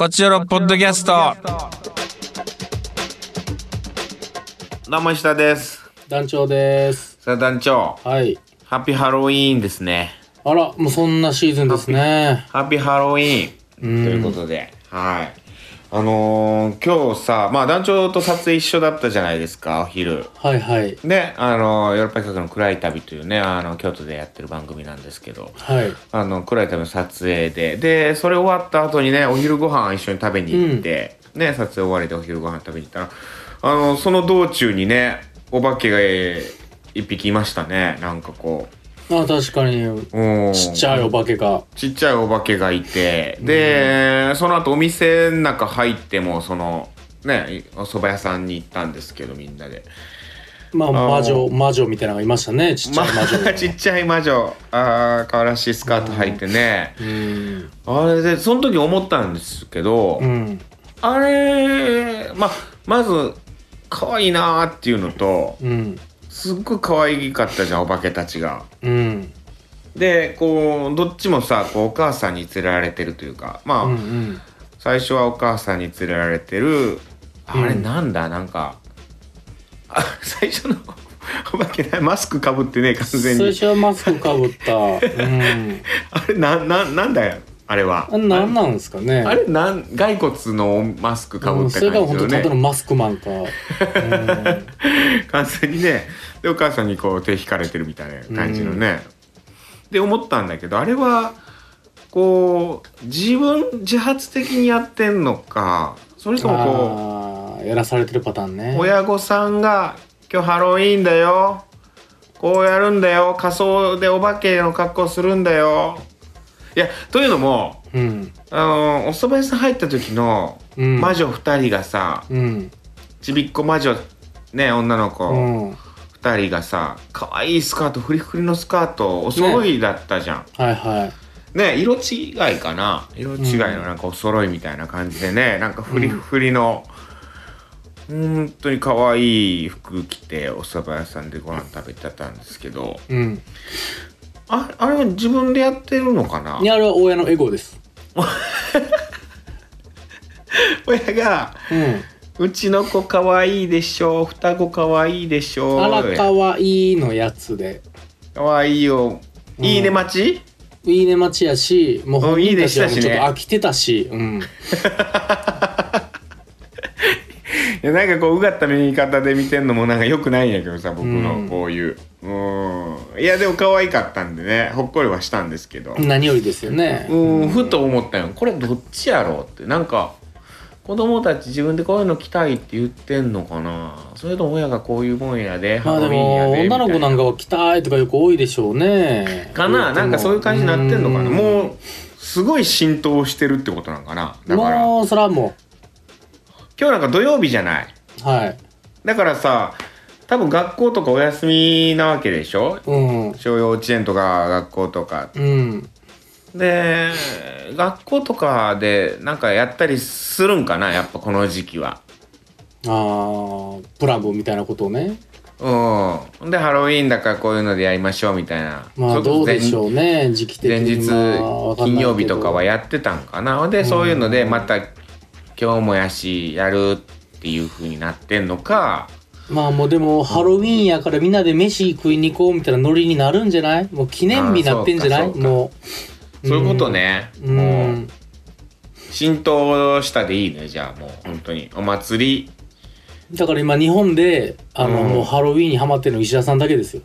こちらのポッドキャスト。どうも石田です。団長です。さあ団長、はい。ハッピーハロウィーンですね。あら、もうそんなシーズンですね。ハッピーハロウィーンとうんいうことで、はい。あのー今日さ、まあ団長と撮影一緒だったじゃないですか、お昼。はいはい。で、あのーヨーロッパ企画の暗い旅というね、あの、京都でやってる番組なんですけど、はい。あの、暗い旅の撮影で、で、それ終わった後にね、お昼ご飯一緒に食べに行って、ね、撮影終わりでお昼ご飯食べに行ったら、あの、その道中にね、お化けがえー一匹いましたね、なんかこあ、確かに、う。うんちっちゃいお化けが。ちっちゃいお化けがいて、で、その後お店の中入っても、その、ね、お蕎麦屋さんに行ったんですけど、みんなで。まあ、あ魔女、魔女みたいなのがいましたね。ちっちゃい魔女まあ、ちっちゃい魔女、あー可愛らしいスカート履いてね。うん。あれで、その時思ったんですけど、うん。あれ、まあ、まず、可愛いなーっていうのと、うん。すっごい可愛かったじゃん、お化けたちが。うん。で、こう、どっちもさ、こう、お母さんに連れられてるというか、まあ、うん。うん。最初はお母さんに連れられてる、あれうんなんだ、なんか、あ、最初のお化けなマスクかぶってね、完全に。最初はマスクかぶった。うん。あれ、な、な、なんだよ、あれは。あれ何なんですかね。あれ、なん、骸骨のマスクかぶうん、ったそれが感じよね本当ただの。マスクマンか。うん。完全にねでお母さんにこう手引かれてるみたいな感じのね、で思ったんだけどあれはこう自分自発的にやってんのかそれともこああ、やらされてるパターンね。う親御さんが「今日ハロウィーンだよこうやるんだよ仮装でお化けの格好するんだよ」いやというのもうん。あのお蕎麦屋さん入った時のうん。魔女2人がさ、うん。ちびっこ魔女ね女の子、うん。二人がさ可愛いスカートフリフリのスカートお揃いだったじゃんはいはい。ね色違いかな色違いのなんかお揃いみたいな感じでね、なんかフリフリの、本当に可愛い服着てお蕎麦屋さんでご飯食べてたんですけどうん。ああれは自分でやってるのかな？いや、あれは親のエゴです。親がうん。「うちの子可愛いでしょ双子可愛いでしょあらかわいいのやつで。可愛いよいいね待ち、いいね待ちやし、もう本人たちはもうちょっと飽きてたし、うん。いやなんかこううがった見方で見てんのもなんかよくないんやけどさ僕うんのこういううん。いやでも可愛かったんでねほっこりはしたんですけど。何よりですよね。うんふと思ったよ。これどっちやろうって。なんか子供たち自分でこういうの着たいって言ってんのかな。それとも親がこういうもんやでまあでも、で女の子なんかかは着たいとかよく多いでしょうね。かな。なんかそういう感じになってんのかな。うもうすごい浸透してるってことなんかな。だから。もう、それはも今日なんか土曜日じゃない。うはい。だからさ多分学校とかお休みなわけでしょ？うん。小幼稚園とか学校とかうん。で学校とかでなんかやったりするんかな？やっぱこの時期はああ、プラグみたいなことをね。うんでハロウィーンだからこういうのでやりましょうみたいなまあどうでしょうね、時期的前日に。まあわかんないけど金曜日とかはやってたんかな？でそういうのでまた今日もやしやるっていう風になってんのかまあもうでもハロウィーンやからみんなで飯食いに行こうみたいなノリになるんじゃない？もう記念日になってんじゃない？あーそうかそういうことね。う。もう。うん浸透したでいいね。じゃあもう本当に。お祭り。だから今日本で、あの、うん。もうハロウィーンにハマってるの石田さんだけですよ。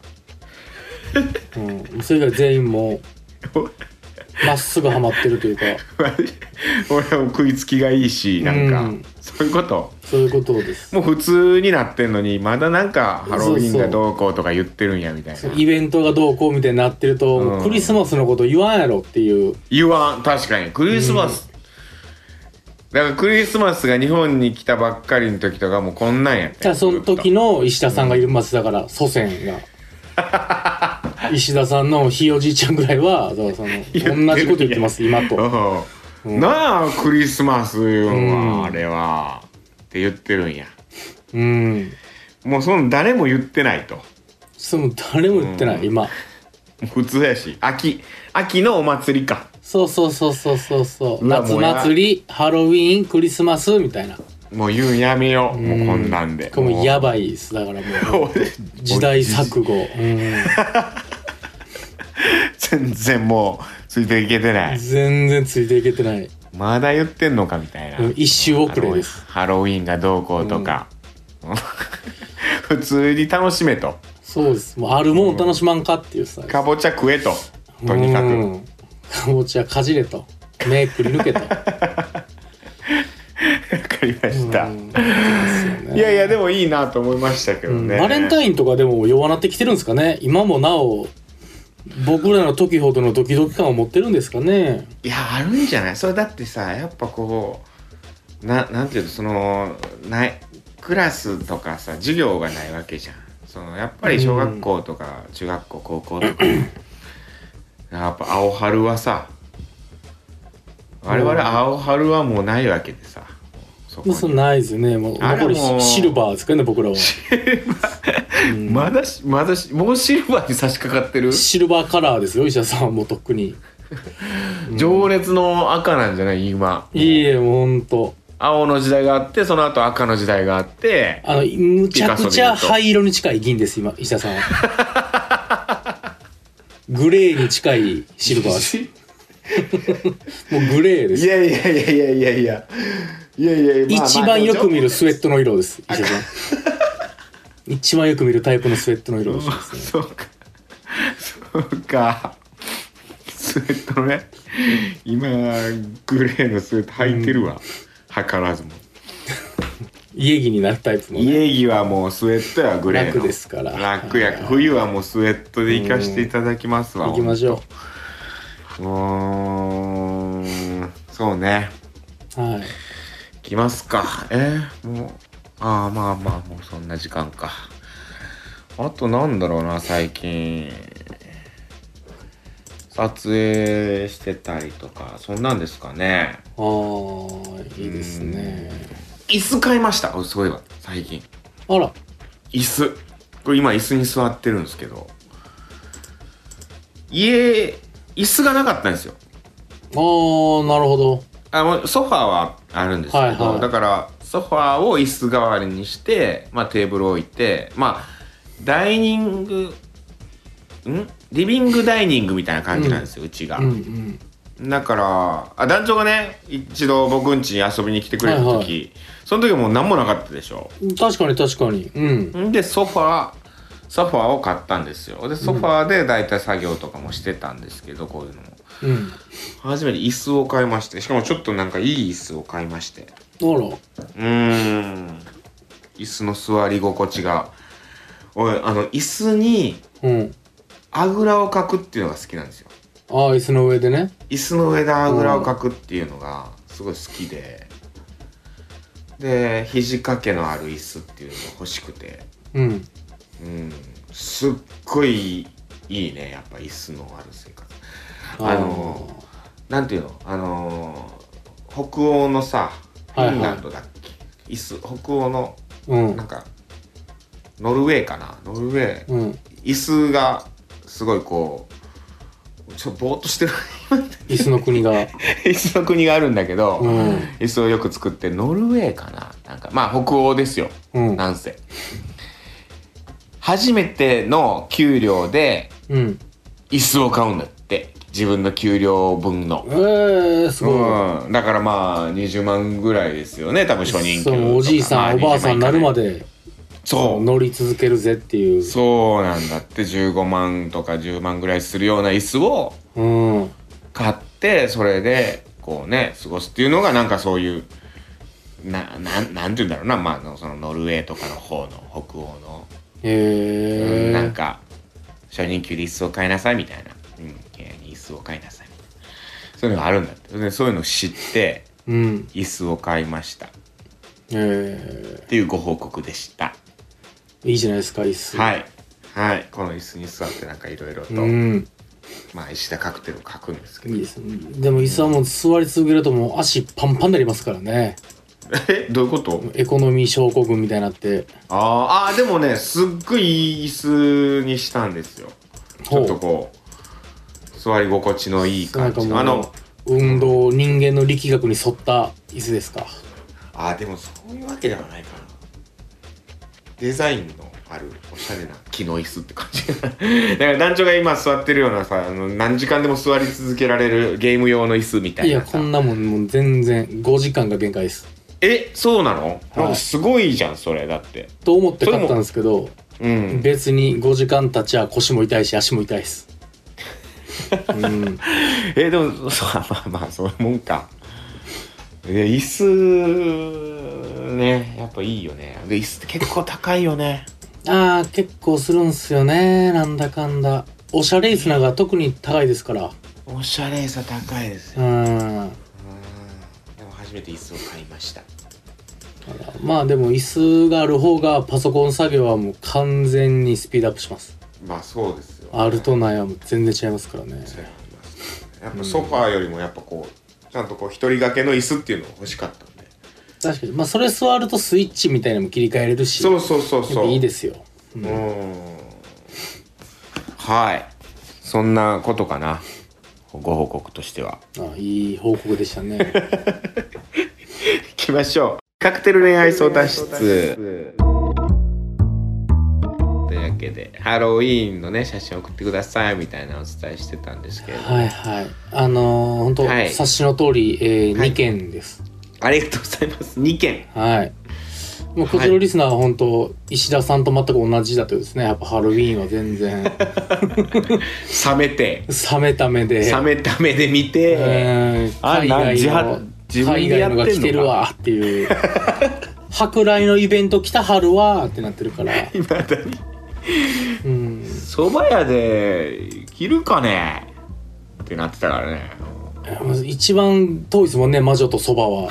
うん。それ以外全員もう、まっすぐハマってるというか、俺も食いつきがいいしなんか、うん。そういうこと。そういうことです。もう普通になってんのにまだなんかハロウィーンがどうこうとか言ってるんやみたいな。イベントがどうこうみたいになってると、うん。クリスマスのこと言わんやろっていう。言わん。確かに。クリスマス、だからクリスマスが日本に来たばっかりの時とかもうこんなんやったじゃあその時の石田さんがいますだから祖先が。石田さんのひいおじいちゃんぐらいはだからその同じこと言ってます今と。うん。なあクリスマス言うんは、うんあれは。って言ってるんや。うん。もうその誰も言ってないと。その誰も言ってない、今。普通やし。秋秋のお祭りか。そうそうそうそうそうそう。夏祭りハロウィーンクリスマスみたいな。もう言うんやめよう。もうこんなんで。これもうやいばいです。だからもう。時代錯誤、うん、全然もうついていけてない。全然ついていけてない。まだ言ってんのかみたいな。うん一周遅れです。ハロウィンがどうこうとか、普通に楽しめと。そうです。もうあるもん楽しまんかっていうさかぼちゃ食えと。とにかく。うん。かぼちゃかじれと。目くり抜けと。わかりました、ね。いやいやでもいいなと思いましたけどね、うん。バレンタインとかでも弱なってきてるんですかね。今もなお僕らの時ほどのドキドキ感を持ってるんですかね。いやあるんじゃない？それだってさやっぱこうななんていうのそのないクラスとかさ授業がないわけじゃん。そのやっぱり小学校とか中学校高校とか。やっぱ青春はさ我々青春はもうないわけでさそこに。そんないですよね。もう残りシルバーですかね僕らは、うん。まだしまだしもうシルバーに差し掛かってる？シルバーカラーですよ医者さんはもうとっくに。情熱の赤なんじゃない？今。いいえもうほんと。青の時代があってその後赤の時代があってあのむちゃくちゃ灰色に近い銀です今医者さんは。グレーに近いシルバーです。もうグレーです。いやいやいやいやいやいやいやいやいや、まあ一番よく見るスウェットトの色です。石田さん。一番よく見るタイプのスウェットの色です。ねそうか。そうか。スウェットのね。今グレーのスウェット履いてるわ、図らずも。家着になるタイプの、ね、家着はもうスウェットやグレーの。楽ですから。楽や。冬はもうスウェットで行かしていただきますわ行きましょう。ーん。そうね。うはい。行きますか。えーもうああまあまあもうそんな時間か。あとなんだろうな最近。撮影してたりとかそんなんですかね。ああいいですね。椅子買いました。おそういえば最近。あら。椅子。これ今椅子に座ってるんですけど。家椅子がなかったんですよ。あーなるほどあもうソファーはあるんですけど、はいはい。だからソファーを椅子代わりにして、まあ、テーブル置いてまあダイニングん？リビングダイニングみたいな感じなんですよ、うちが、うんうん。だからあ団長がね一度僕ん家に遊びに来てくれた時、はいはその時はもう何もなかったでしょ。確かに確かに。うんん。でソファーソファーを買ったんですよ。でソファーで大体作業とかもしてたんですけどこういうのもうん。初めて椅子を買いましてしかもちょっとなんかいい椅子を買いまして。あら。うーん。椅子の座り心地が。俺あの椅子にうん。あぐらをかくっていうのが好きなんですよ。ああ椅子の上でね。椅子の上であぐらをかくっていうのがすごい好きで。で肘掛けのある椅子っていうのが欲しくて。うん。うん。すっごいいいねやっぱ椅子のある生活あのなんていうの？あのー北欧のさフィンランドだっけ、椅子北欧のうん。なんかノルウェーかな？ノルウェー。うん。椅子がすごいこうちょっとぼーっとしてる。椅子の国が。椅子の国があるんだけど、うん。椅子をよく作ってるノルウェーかな？なんかまあ北欧ですよ。うん。なんせ。初めての給料でうん。椅子を買うんだって自分の給料分の。えー、すごい、うん、だからまあ20万ぐらいですよね。多分初任給おじいさん、まあおばあさんになるまで。でそう。乗り続けるぜっていう。そうなんだって。15万とか10万ぐらいするような椅子をうん。買ってそれでこうね過ごすっていうのがなんかそういうななんなんて言うんだろうな。まあそのノルウェーとかの方の北欧の、へえなんか初任給で椅子を買いなさいみたいな、子を買いなさい。そういうのがあるんだって。でそういうのを知ってうん。椅子を買いました。っえていうご報告でした。ー、いいじゃないですか椅子。はい。はい。この椅子に座ってなんかいろいろと、うん。まあ石田カクテルを書くんですけど。いいですね。でも椅子はもう座り続けるともう足パンパンになりますからね。え？どういうこと？エコノミー症候群みたいになって。あー。あーでもねすっごいいい椅子にしたんですよ。ちょっとこう座り心地のいい感じの。あの運動人間の力学に沿った椅子ですか？あーでもそういうわけではないかな。デザインのあるおしゃれな木の椅子って感じ。だから団長が今座ってるようなさあの何時間でも座り続けられるゲーム用の椅子みたいいやこんなもんもう全然5時間が限界です。えそうなの、はい。なんかすごいじゃんそれだって。と思って買ったんですけどうん。別に5時間経ちゃ腰も痛いし足も痛いですうん。えでもそうまあまあそういうもんかえ椅子ねやっぱいいよねで椅子って結構高いよねああ結構するんすよねなんだかんだおしゃれ椅子なんか特に高いですからおしゃれさ高いですう、んうん、でも初めて椅子を買いましたまあでも椅子がある方がパソコン作業はもう完全にスピードアップしますまあそうですよ、あるとないはもう全然違いますからね。やっぱソファーよりもやっぱこうちゃんとこう一人掛けの椅子っていうのが欲しかったんで。確かに。まあそれ座るとスイッチみたいなのも切り替えれるし。そうそうそうそう。いいですよ、ううんん。はい。そんなことかな。ご報告としては。あいい報告でしたね。行きましょう。カクテル恋愛相談室でハロウィーンのね写真送ってくださいみたいなお伝えしてたんですけれども、はいはい。あのー、本当、はい。察しの通り、えーはい。2件です。ありがとうございます。2件。はい。もうこちらのリスナーは本当石田さんと全く同じだとですね。やっぱハロウィーンは全然。冷めて。冷めた目で。冷めた目で見て、うんあ海外自の発自分海でやってんのか外のが来てるわっていう舶来のイベント来たはるわってなってるからいまだにうん。蕎麦屋で着るかね？ってなってたからね。一番遠いですもんね魔女とそばは。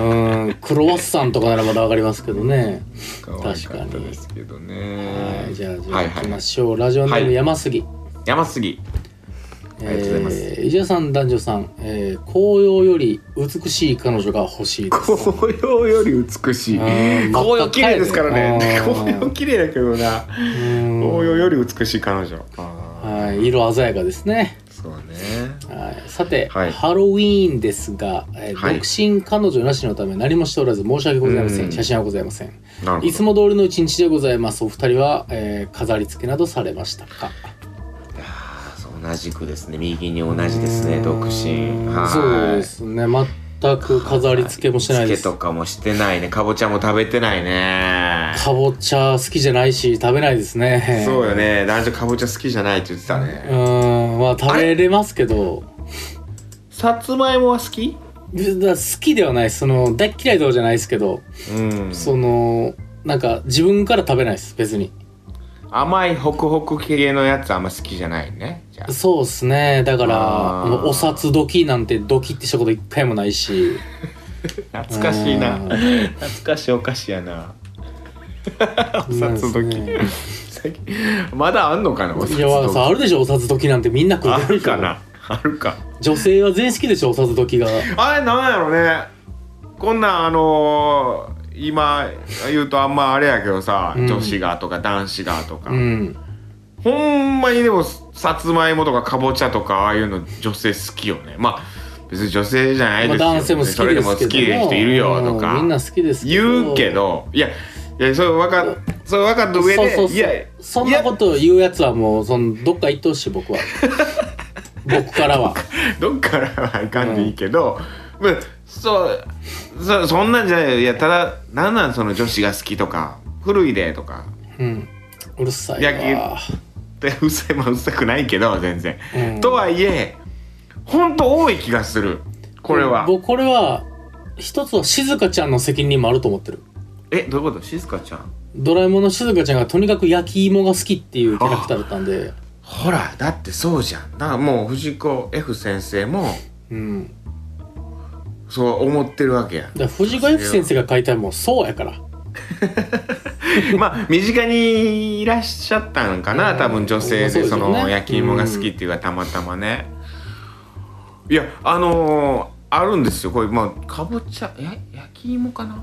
うん。クロワッサンとかならまだわかりますけどね。可愛かったですけどね。はいじゃあじゃあはいきましょう、ラジオネームはい。山杉、山杉ありがとうございます。えー、石田さん男女さん、えー、紅葉より美しい彼女が欲しいです。紅葉より美しい。紅葉綺麗ですからね。紅葉綺麗だけどな。うん。紅葉より美しい彼女。はい色鮮やかですね。そうね。はい、さて、はい。ハロウィーンですが、えーはい。独身彼女なしのため何もしておらず申し訳ございませうん。ん写真はございません。いつも通りの一日でございます。お二人は、えー飾り付けなどされましたか？同じくですね。右に同じですね。独身。はい。そうですね。全く飾り付けもしてないです。つけとかもしてないね。かぼちゃも食べてないね。かぼちゃ好きじゃないし食べないですね。そうよね。男女かぼちゃ好きじゃないって言ってたうねん。まあ食べれますけど。さつまいもは好き？好きではない。その大っ嫌いとかじゃないですけど、うん。そのなんか自分から食べないです。別に甘いホクホク系のやつあんま好きじゃないね。じゃあ。そうっすね。だからあー。もうお札時なんてドキってしたこと一回もないし。懐かしいな。うん。懐かしいお菓子やな。お札時、ね最近まだあんのかなお札いや時さあるでしょお札時なんてみんな食あうてるかな？あるか。女性は全員好きでしょお札時が。あれなんやろね。こんなんあのー今言うとあんまあれやけどさ、うん。女子がとか男子がとか、うん。ほんまにでもさつまいもとかかぼちゃとかああいうの女性好きよね。まあ別に女性じゃないまあですよ、男性も好きそれでも好きな人いるよとか、うんみんな好きです言うけどいやいやそれ分かっそれ分かった上でそうそういやそんなこと言うやつはもうそのどっか行ってほしい僕は。僕からは。どっからはいかんでいいけど、まあそうそそんなんじゃない。いやただなんなんその女子が好きとか。古いでとか。うん。うるさいわ。でうっさいまあうっさくないけど全然、うん。とはいえほんと多い気がする。これは、僕これは一つは静香ちゃんの責任もあると思ってる。えどういうこと？静香ちゃん？ドラえもんの静香ちゃんがとにかく焼き芋が好きっていうキャラクターだったんで。ほらだってそうじゃん。だからもう藤子 F 先生もうんそう思ってるわけやだ藤子 F 先生が書いたらもうそうやから。まあ身近にいらっしゃったのかなうん。多分女性でその焼き芋が好きっていうかたまたまね。いやあのーあるんですよ。これまあかぼちゃや焼き芋かな？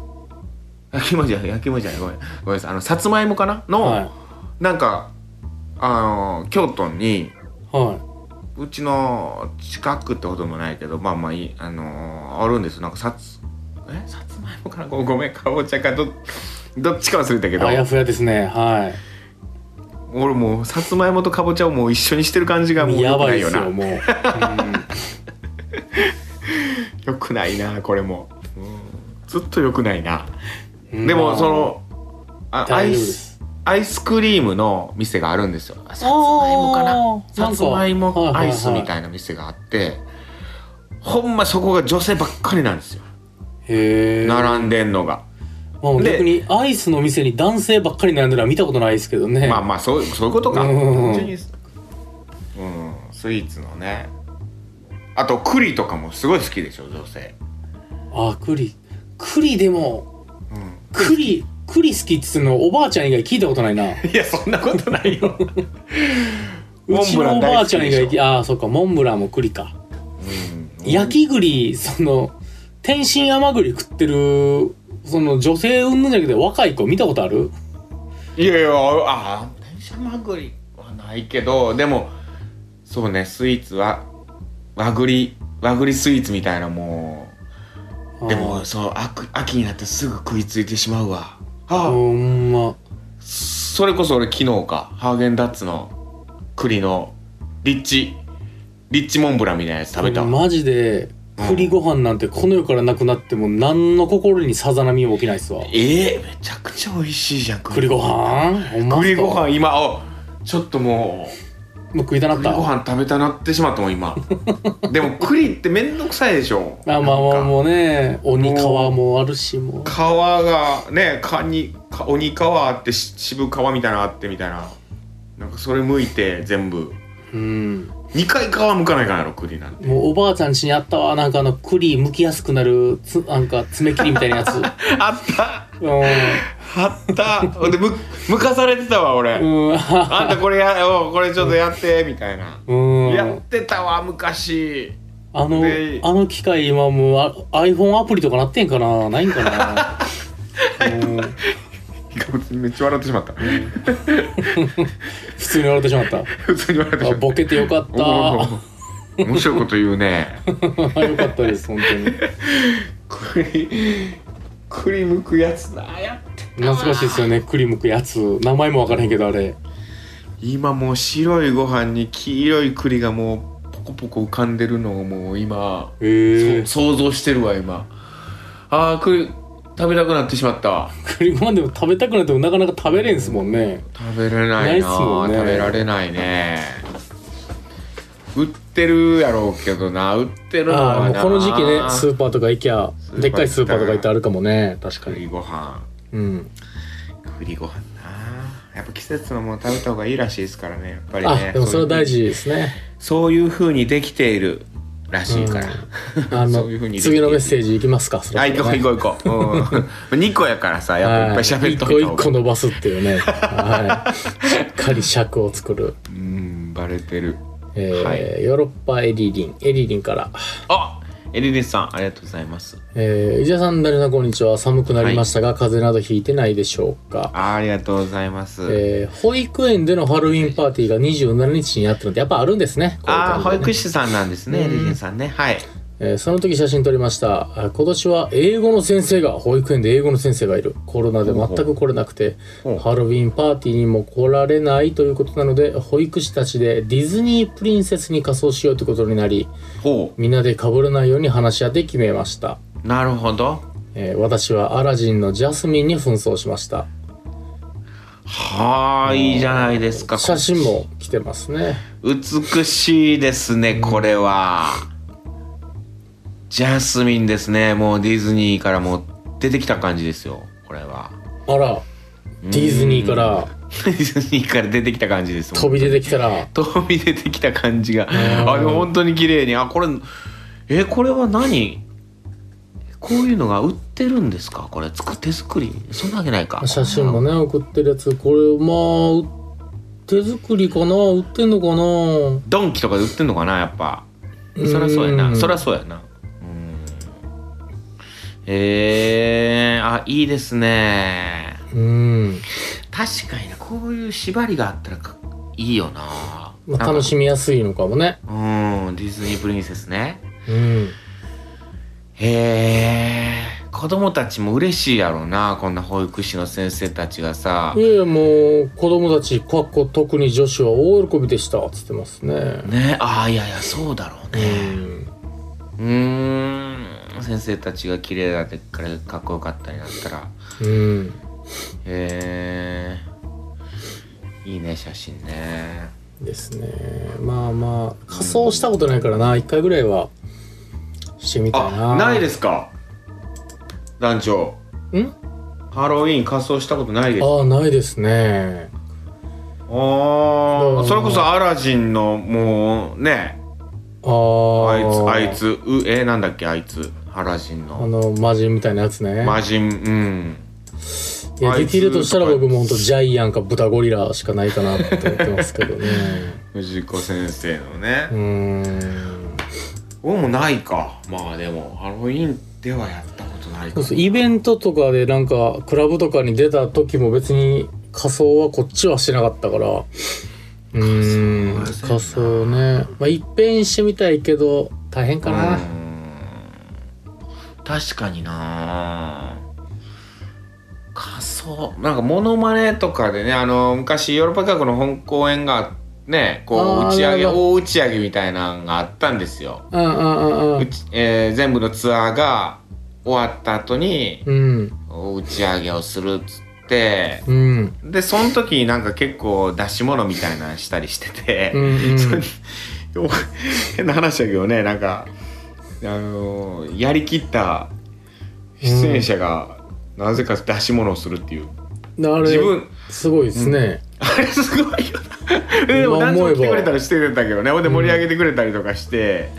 焼き芋じゃない焼き芋じゃない。ごめんごめんなさい。あのさつまいもかな？の、はなんかあのー京都にい。はうちの近くってほどもないけどまあまあいいあのーあるんです。なんかさつえ？さつまいもかなごごめんかぼちゃかどどっちか忘れたけど。あやふやですね。は俺もうさつまいもとかぼちゃをもう一緒にしてる感じがもういやよくないよな。よもう、うん。よくないなこれも、うん。ずっとよくないな。うん。でもそのあア大イスアイスクリームの店があるんですよ。さつまいもかな。さつまいもアイスみいたいな店があってほんまそこが女性ばっかりなんですよ。へえ並んでんのが。まあ、で逆にアイスの店に男性ばっかり並んでるのは見たことないですけどね。まあまあそうそういうことか。うん。単純にうん。スイーツのね。あと栗とかもすごい好きでしょ女性。あ栗。栗でもうん。栗栗好きっつうのおばあちゃん以外聞いたことないな。いやそんなことないよ。うちのおばあちゃん以外ああそっかモンブランも栗か、うん。焼き栗その天津甘栗食ってるその女性云々じゃなくて若い子見たことある？いやいやああ電車まぐりはないけどでもそうねスイーツは和栗和栗スイーツみたいなもう。でもそう秋秋になってすぐ食いついてしまうわあほんま。それこそ俺昨日かハーゲンダッツの栗のリッチリッチモンブランみたいなやつ食べた。わマジで栗ご飯なんてこの世からなくなっても何の心にさざ波も起きないっすわ。ええめちゃくちゃ美味しいじゃん栗ご飯。栗ご飯今あちょっともうもう食いたなった？栗ご飯食べたなってしまったもん今。でも栗ってめんどくさいでしょ。あまあまあうもうね鬼皮もあるしもう。皮がねカニか鬼皮あってし渋皮みたいなのあってみたいな。なんかそれ剥いて全部。うん。2回皮剥かないかんやろ栗なんて。もうおばあちゃん家にあったわ。なんかあの栗剥きやすくなるつなんか爪切りみたいなやつ。あった。うあった。でむ剥かされてたわ俺、んうん。あんたこれやおこれちょっとやってみたいな、うん。やってたわ昔。あのであの機械今もうあ iPhone アプリとかなってんかな？ないんかな？うん。めっちゃ笑ってしまった。普通に笑ってしまった。普通に笑ってしまった。あボケてよかった。面白いこと言うね。よかったです本当に。栗栗むくやつなやって懐かしいですよね栗むくやつ。名前も分からへんけどあれ。今もう白いご飯に黄色い栗がもうポコポコ浮かんでるのをもう今、へえそ想像してるわ今。あー栗食べたくなってしまった。わ栗ご飯でも食べたくなってもなかなか食べれんすもんね。食べれないなね。食べられないね。売ってるやろうけどな売ってるのああはなこの時期ねスーパーとか行きゃでっかいスーパーとか行ってあるかもね。確かに。栗ご飯うん。栗ご飯な。やっぱ季節のもの食べた方がいいらしいですからねやっぱりね。あでもそれは大事ですね。そういう風にできているらしいから、あのそういう風にできている。次のメッセージいきますかそろあそろね行こう行こう行こう、うん、2個やからさやっぱいっぱい喋っとはいた方が。個伸ばすっていうね。はい。しっかり尺を作る。うんバレてる。えーはい。ヨーロッパエリリン。エリリンから。あエリリスさんありがとうございますえー、伊者さん、ダリさん、こんにちは。寒くなりましたが、風邪などひいてないでしょうか？あありがとうございます、えー、保育園でのハロウィンパーティーが27日にあったので、やっぱあるんですね。こういうああ保育士さんなんですねエリリンさんねはいえーその時写真撮りました。あ今年は英語の先生が、保育園で英語の先生がいる。コロナで全く来れなくて、ハロウィンパーティーにも来られないということなので、保育士たちでディズニープリンセスに仮装しようということになり、ほみんなで被らないように話し合って決めました。うなるほどえー私はアラジンのジャスミンに扮装しました。はあいいじゃないですか写真も来てますね。美しいですねこれは、ジャスミンですね。もうディズニーからもう出てきた感じですよ。これは。あら、ディズニーから。ディズニーから出てきた感じです。飛び出てきたら、飛び出てきた感じが。ん。あでも本当に綺麗に。あこれえこれは何？こういうのが売ってるんですか？これ作手作り？そんなわけないか。写真もね、送ってるやつ、これ、まあ、手作りかな？売ってんのかな？ドンキとかで売ってんのかな？やっぱ。うんそりゃそうやな。そりゃそうやな。うんえー、あいいですね。うん。確かにな。こういう縛りがあったらかいいよな。まあ、楽しみやすいのかもね。うん。ディズニープリンセスね。うん。へえ子供たちも嬉しいやろうな。こんな保育士の先生たちがさ。いやもう子供たちかっこ特に女子は大喜びでしたっつってますね。ね。ああいやいやそうだろううねん。うーん先生たちが綺麗だってからかっこよかったりなったらうんへえいいね写真ね。ですね。まあまあ仮装したことないからな。一回ぐらいはしてみたいな。あないですか？団長。ん？ハロウィーン仮装したことないです。ああないですね。ああそれこそアラジンのもうね。あああいつあいつうえなんだっけあいつアラジンあのの魔人みたいなやつね。魔人うん。いやあいつできるとしたら僕もほんとジャイアンか豚ゴリラしかないかなって思ってますけどね。藤子先生のね。うーん。僕もないか。まあでもハロウィーンではやったことないか。そうそうイベントとかでなんかクラブとかに出た時も別に仮装はこっちはしてなかったから。うーん仮装仮装ね。まあいっぺんしてみたいけど大変かうな、ん確かにな。仮装。なんかモノマネとかでねあの昔ヨーロッパ学の本公演がねこう打ち上げ大打ち上げみたいなのがあったんですよ、うんうんうんえー全部のツアーが終わった後にうん。打ち上げをするっつってうん。でその時になんか結構出し物みたいなのしたりしてて、うんうん。変な話だけどねなんかあのやりきった出演者がなぜか出し物をするっていう、あれ自分すごいですね、あれすごいよな。でも何今思えば。も来てくれたりしてたけどね。ほんで盛り上げてくれたりとかして、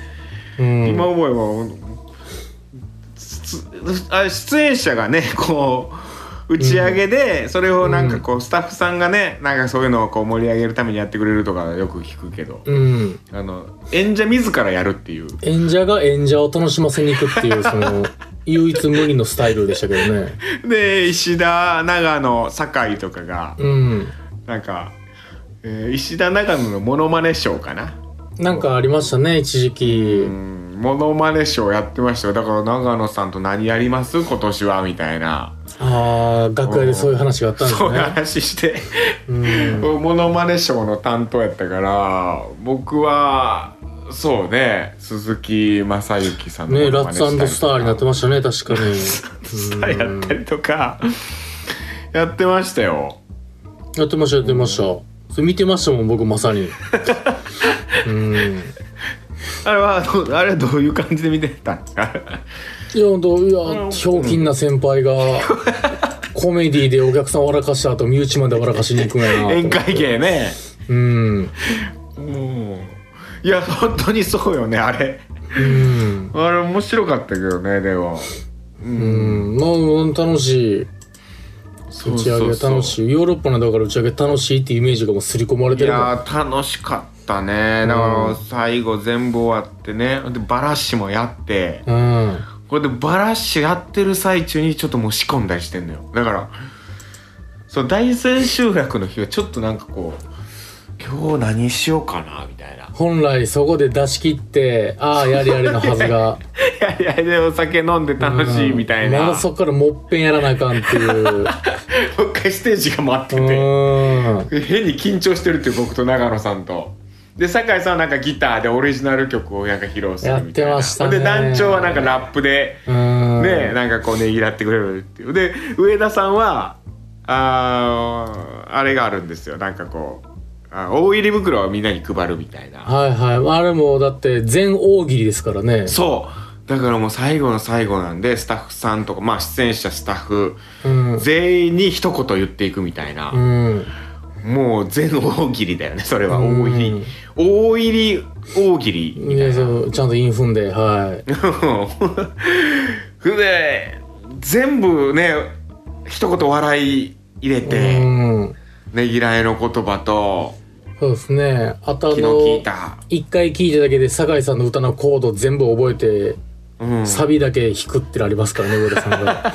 うん、今思えばつあ出演者がねこう打ち上げでそれをなんかこうスタッフさんがねなんかそういうのをこう盛り上げるためにやってくれるとかよく聞くけどうん。あの演者自らやるっていう。演者が演者を楽しませに行くっていう その唯一無二のスタイルでしたけどね。で石田長野酒井とかがうん。なんか、えー石田長野のモノマネショーかな？なんかありましたね一時期。うん。モノマネショーやってましたよ。だから長野さんと何やります？今年はみたいなああ楽屋でそういう話があったんですそういうね話してうん。モノマネショーの担当やったから僕はそうね鈴木雅之さんのねラッツスターになってましたね確かに。スターやったりとかやってましたよ。やってましたやってました。それ見てましたもん僕まさに。うん。あれはあれはどういう感じで見てたんですか？いやいやひょうきんな先輩が コメディでお客さん笑かした後身内まで笑かしに行くんやな宴会芸ね。うん。うん。いや本当にそうよねあれ。うん。あれ面白かったけどねでも。うん。まあ楽しい。打ち上げ楽しい。ヨーロッパのだから打ち上げ楽しいっていうイメージがもう刷り込まれいてるから。やー楽しかったね。だから最後全部終わってね。でバラシもやって。うんこれでバラシやってる最中にちょっともう仕込んだりしてんのよ。だからそう大千秋楽の日はちょっとなんかこう今日何しようかなみたいな。本来そこで出し切ってああやれやれのはずが。いやいやでお酒飲んで楽しいみたいな、まだそこからもっぺんやらなあかんっていう。もう一回ステージが待ってうてん。変に緊張してるっていう僕と長野さんと。で酒井さんはなんかギターでオリジナル曲をなんか披露するみたいな。やってましたね。で団長はなんかラップでうん。ねなんかこうねぎらってくれるっていう。で上田さんはあーあれがあるんですよ。なんかこうあ大入り袋をみんなに配るみたいな。はいはい。あれもだって全大喜利ですからね。そう。だからもう最後の最後なんでスタッフさんとかまあ出演者スタッフうん。全員に一言言っていくみたいな、うんもう全大喜利だよね それは。うん。大入り大入り大喜利みたいな。ちゃんとイン踏んではい。で全部ね一言笑い入れて、うん。ねぎらいの言葉とそうですね。あとあ気の一回聞いただけで酒井さんの歌のコード全部覚えてうん、サビだけ弾くってのありますからね上田さんが。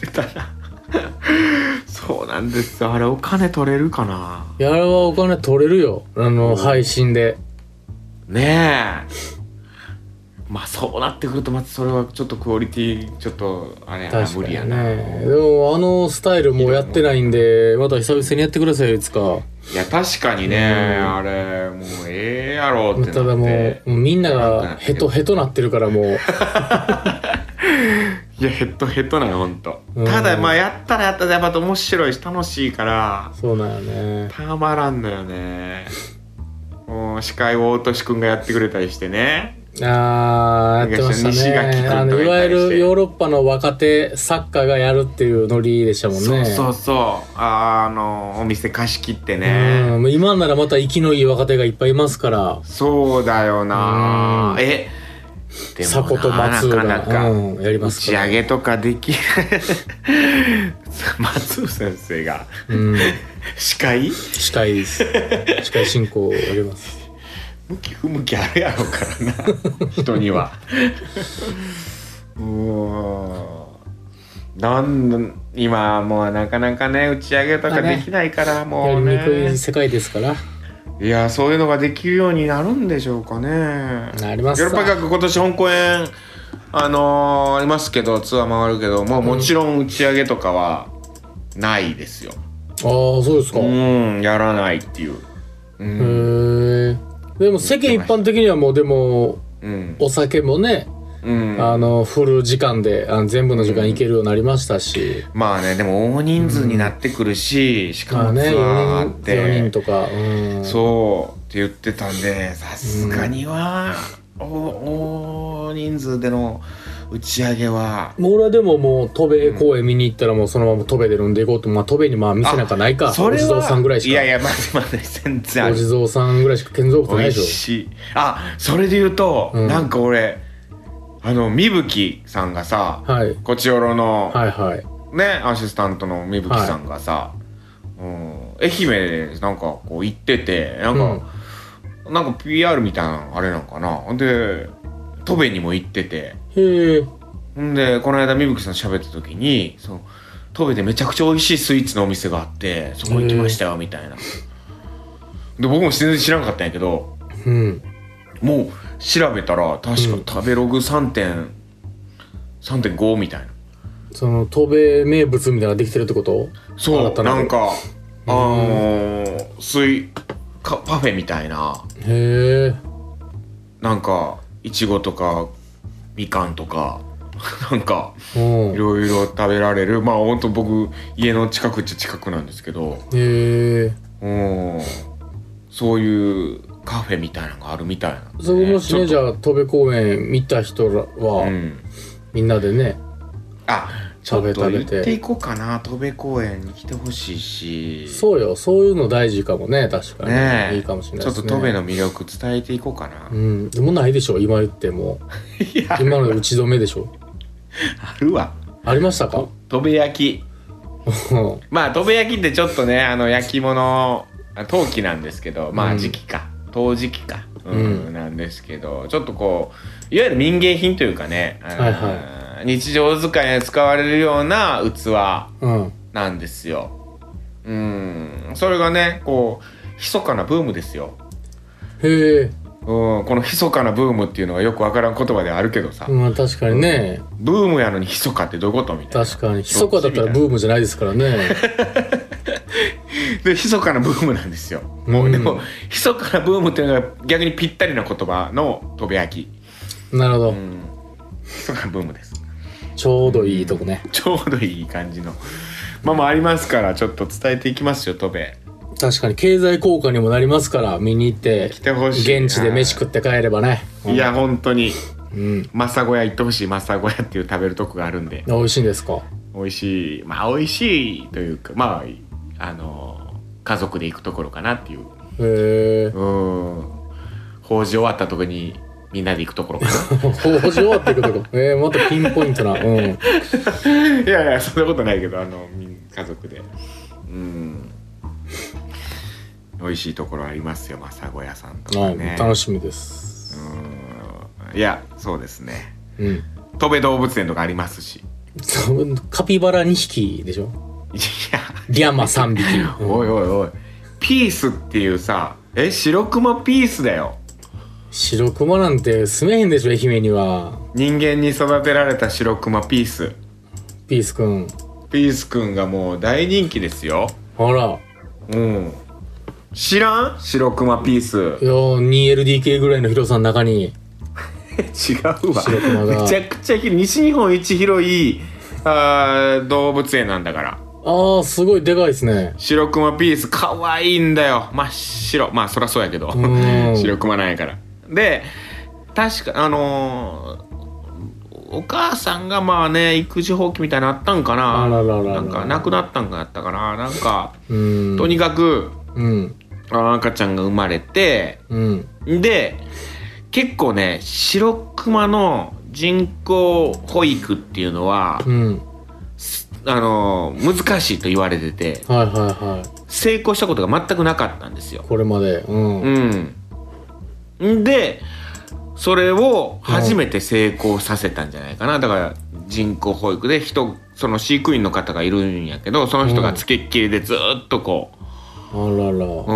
出たなそうななんですよ。あれお金取れるかな？いやあれはお金取れるよ。あの、配信で。ねえ。まあそうなってくるとまたそれはちょっとクオリティちょっとあれやな確無理やな、ねでもあのスタイルもうやってないんでまた久々にやってくださいよいつか。いや確かにね、あれもうええやろってなって。ただもうもうみんながヘトヘトなってるからもう いやヘッドヘッドなのほんと。うん。ただまあやったらやったらやっぱ面白いし楽しいから。そうなんよね。たまらんのよね。もう司会を大俊くんがやってくれたりしてね。あーやってました西垣君とかねあのいわゆるヨーロッパの若手作家がやるっていうノリでしたもんね。そうそうそう。あのお店貸し切ってね、うん今ならまた息のいい若手がいっぱいいますから。そうだよな。うん。えでも迫と松浦なかなかうんやりま打すからち上げとかできない松尾先生がうん。司会？司会です。司会進行をやります。向き不向きあるやろうからな人には。うーんなん今もうなかなかね打ち上げとかできないからもやりうねにくい世界ですからいやそういうのができるようになるんでしょうかね。なりますヨーロッパ学今年本公演あのーありますけどツアー回るけどもうもちろん打ち上げとかはないですよ。ああそうですか、うへんやらないっていう。うん、えでも世間一般的にはもうでもうん。お酒もね、うん、あのフル時間であの全部の時間行けるようになりましたし、まあねでも大人数になってくるし、しかまあねもツアーあっ4人て、4人とか、うん、そうって言ってたんでさすがには、お大人数での打ち上げは。もう俺はでももう戸部公園見に行ったらもうそのまま戸部で飲んでいこうとまあ戸部にまあ店なんかないか。お地蔵さんぐらいしか。いやいや待って待って全然。お地蔵さんぐらいしか建造物ない美でし味しい。あそれで言うと、うん。なんか俺あのみぶきさんがさ、ょはい。こちおろの、はいはい。ねアシスタントのみぶきさんがさ、うん、愛媛でなんかこう行っててなんか、なんか PR みたいなあれなんかな。で戸部にも行ってて。へえ。ほんでこの間みぶきさん喋った時にその戸部でめちゃくちゃ美味しいスイーツのお店があってそこ行きましたよみたいな。で僕も全然知らなかったんやけどうん。もう調べたら確かうん。食べログ3.3.5 3.5みたいな。その砥部名物みたいなのができてるってこと？そうななんかあのー、スイカパフェみたいな。へえ。なんかいちごとかみかんとか なんかうん。いろいろ食べられる。まあほんと僕家の近くっちゃ近くなんですけど。へえ。うん。そういうカフェみたいなのがあるみたいなそこもしねじあゃあ砥部公園見た人らは、うん。みんなでねあちょっと食べ食べて。行っていこうかな。戸部公園に来てほしいし。そうよ。そういうの大事かもね確かに、ねえ。いいかもしれないちょっと戸部の魅力伝えていこうかな、うん。でもないでしょ今言っても。今ので打ち止めでしょ。あるわ。ありましたか？戸部焼き。うん。まあ戸部焼きってちょっとねあの焼き物あ陶器なんですけどまうんあ時期か、陶磁器か、うん。うんなんですけどちょっとこういわゆる民芸品というかね、はいは日常使いに使われるような器うん。なんですよ。うん。それがねこう密かなブームですよ。へえうん、この密かなブームっていうのはよくわからん言葉ではあるけどさ、まあ確かにね。ブームやのに密かってどういうことみたいな。確かに。密かだったらブームじゃないですからね。で密かなブームなんですよ。もううん。でも密かなブームっていうのが逆にぴったりな言葉のとべ焼きなるほど、うん。密かなブームです。ちょうどいいとこね。ちょうどいい感じの。まあまあありますからちょっと伝えていきますよとべ確かに経済効果にもなりますから見に行って来てほしいな現地で飯食って帰ればね、うん。いや本当に。うん。マサ小屋行ってほしいマサ小屋っていう食べるとこがあるんで。美味しいんですか？美味しい。まあ美味しいというかまああの家族で行くところかなっていう。へえうん。法事終わったとこにみんなで行くところか 法事終わっていくとこ？えー、またピンポイントな。うん。な いやいやそんなことないけどあの家族で。うん美味しいところありますよ政子屋さんとかはいね楽しみです。うん。いやそうですね。うん。戸部動物園とかありますし。カピバラ2匹でしょ？いや。リャマ3匹。うん。おいおいおい。ピースっていうさえ白熊ピースだよ。白熊なんて住めへんでしょ、愛媛には。人間に育てられた白熊ピース。ピースくん。ピースくんがもう大人気ですよ。あら。うん知らん？白熊ピース。いやー 2LDK ぐらいの広さの中に。違うわ。白熊が。めちゃくちゃ広い西日本一広いあー動物園なんだから。ああ、すごいでかいですね。白熊ピース可愛いんだよ。真っ白。まあそりゃそうやけど。ん。白熊なんやから。で確かあのーお母さんがまあね育児放棄みたいなのあったんかな。あらららら。なんか亡くなったんかやったかな。なんかうん。とにかくうん。あ赤ちゃんが生まれてうん。で結構ね白熊の人工保育っていうのはうん。あのー難しいと言われててはいはいはい。成功したことが全くなかったんですよ。これまで。うん。うん。んでそれを初めて成功させたんじゃないかな、だから人工保育で人その飼育員の方がいるんやけどその人がつけっきりでずっとこあらら。う、う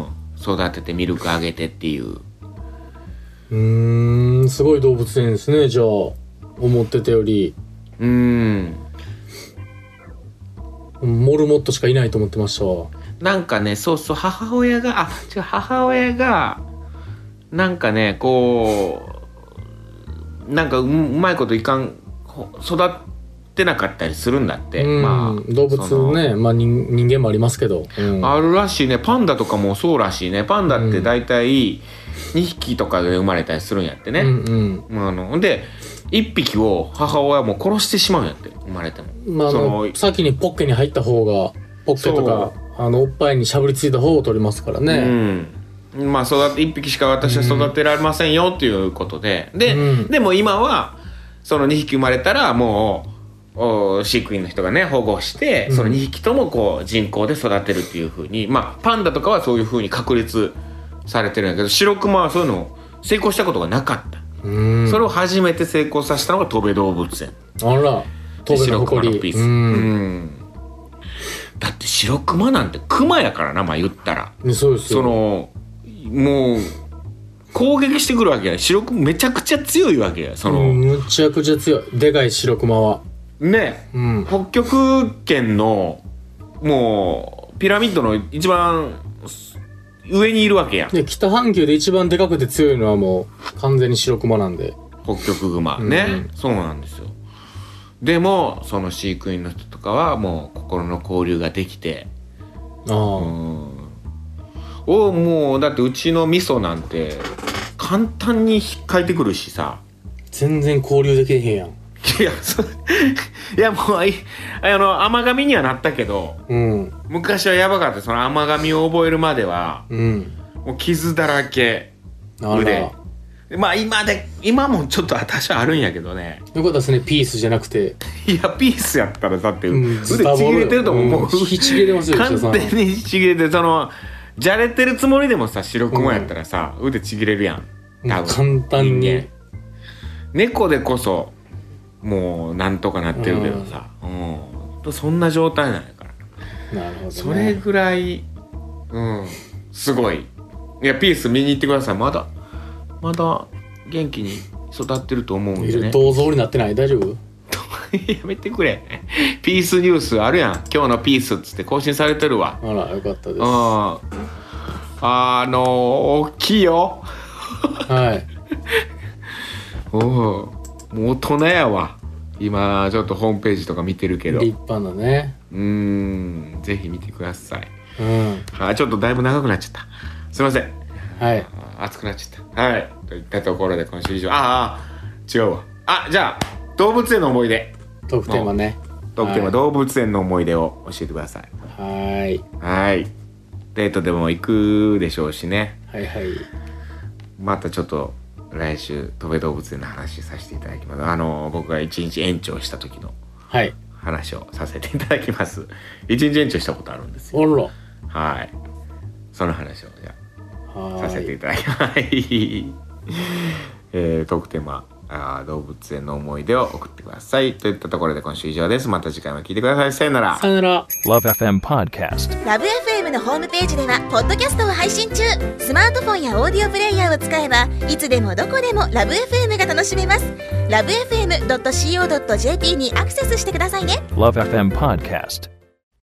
ん、育ててミルクあげてっていううーん、すごい動物園ですね、じゃあ。思ってたより。うんモルモットしかいないと思ってましたわ。なんかねそうそう母親があ違う母親がなんかねこうなんかううまいこといかんほ育ってなかったりするんだって、うん、まあ動物ね、まあ人人間もありますけど。うん、あるらしいね。パンダとかもそうらしいね。パンダって大体2匹とかで生まれたりするんやってね、うんうん。あので1匹を母親も殺してしまうんやって生まれても、まあ、あその、の先にポッケに入った方が、ポッケとか、あの、おっぱいにしゃぶりついた方を取りますからね。うん、まあ育て1匹しか私は育てられませんよっていうことで、で、うん。でも今はその2匹生まれたらもうお飼育員の人がね保護して、うんその2匹ともこう人工で育てるっていうふうにまあパンダとかはそういうふうに確立されてるんやけど白熊はそういうのを成功したことがなかった、うん。それを初めて成功させたのが戸部動物園あら、当然の誇り。のピース、だって白熊なんて熊やからなまあ言ったらねそうですよ。そのもう攻撃してくるわけや白くめちゃくちゃ強いわけやその、うん、むちゃくちゃ強い。でかい白熊は。ねうん。北極圏のもうピラミッドの一番上にいるわけやんで、北半球で一番でかくて強いのはもう、完全に白熊なんで。北極熊ね、うんうんそうなんですよでもその飼育員の人とかはもう心の交流ができてああ。うんおもうだってうちの味噌なんて簡単に引っかいてくるしさ全然交流できへんやん。いや、そいやもうい、あの、甘噛みにはなったけど、うん。昔はやばかった。その甘噛みを覚えるまでは、うん。もう傷だらけ。あ腕ら。まあ今で、今もちょっと私はあるんやけどね。よかったですね、ピースじゃなくて。いや、ピースやったらだって、うん腕ちぎれてると思う。もう、ちぎれてますよ完全にちぎれて、その、じゃれてるつもりでもさ、白熊やったらさ、腕ちぎれるやん。多分簡単に。猫でこそ、もう、なんとかなってるけどさ、うん。そんな状態なんやから。なるほど、ね。それぐらい、うん、すごい。いや、ピース見に行ってください。まだ、まだ元気に育ってると思うんでね。銅像になってない？大丈夫？やめてくれ。ピースニュースあるやん。今日のピースっつって更新されてるわ。あら、よかったです。うん。はあの大きいよ。い。うん。もう大人やわ。今、ちょっとホームページとか見てるけど。う立派なね。ーん。ぜひ見てください。うん。あ、ちょっとだいぶ長くなっちゃった。すいません。はい。あ熱くなっちゃった。はい。といったところで今週以上。ああ、違うわ。あ、じゃあ、動物園の思い出。トークテーマね。トークテーマ、はい動物園の思い出を教えてください。はーい。はい。デートでも行くでしょうしね。はいはい。またちょっと来週、戸部動物園の話させていただきます。あの、僕が一日延長した時のはい。話をさせていただきます。一日延長したことあるんですよ。はい。その話をじゃさせてーい。いただきます。はい。えー、トークテーマ、あー動物園の思い出を送ってください。といったところで今週以上です。また次回も聞いてください。さよなら。さよなら。Love FM Podcast. ラブ f m のホームページではポッドキャストを配信中。スマートフォンやオーディオプレイヤーを使えばいつでもどこでもラブ f m が楽しめます。ラブ FM.co.jp にアクセスしてくださいね。Love FM Podcast.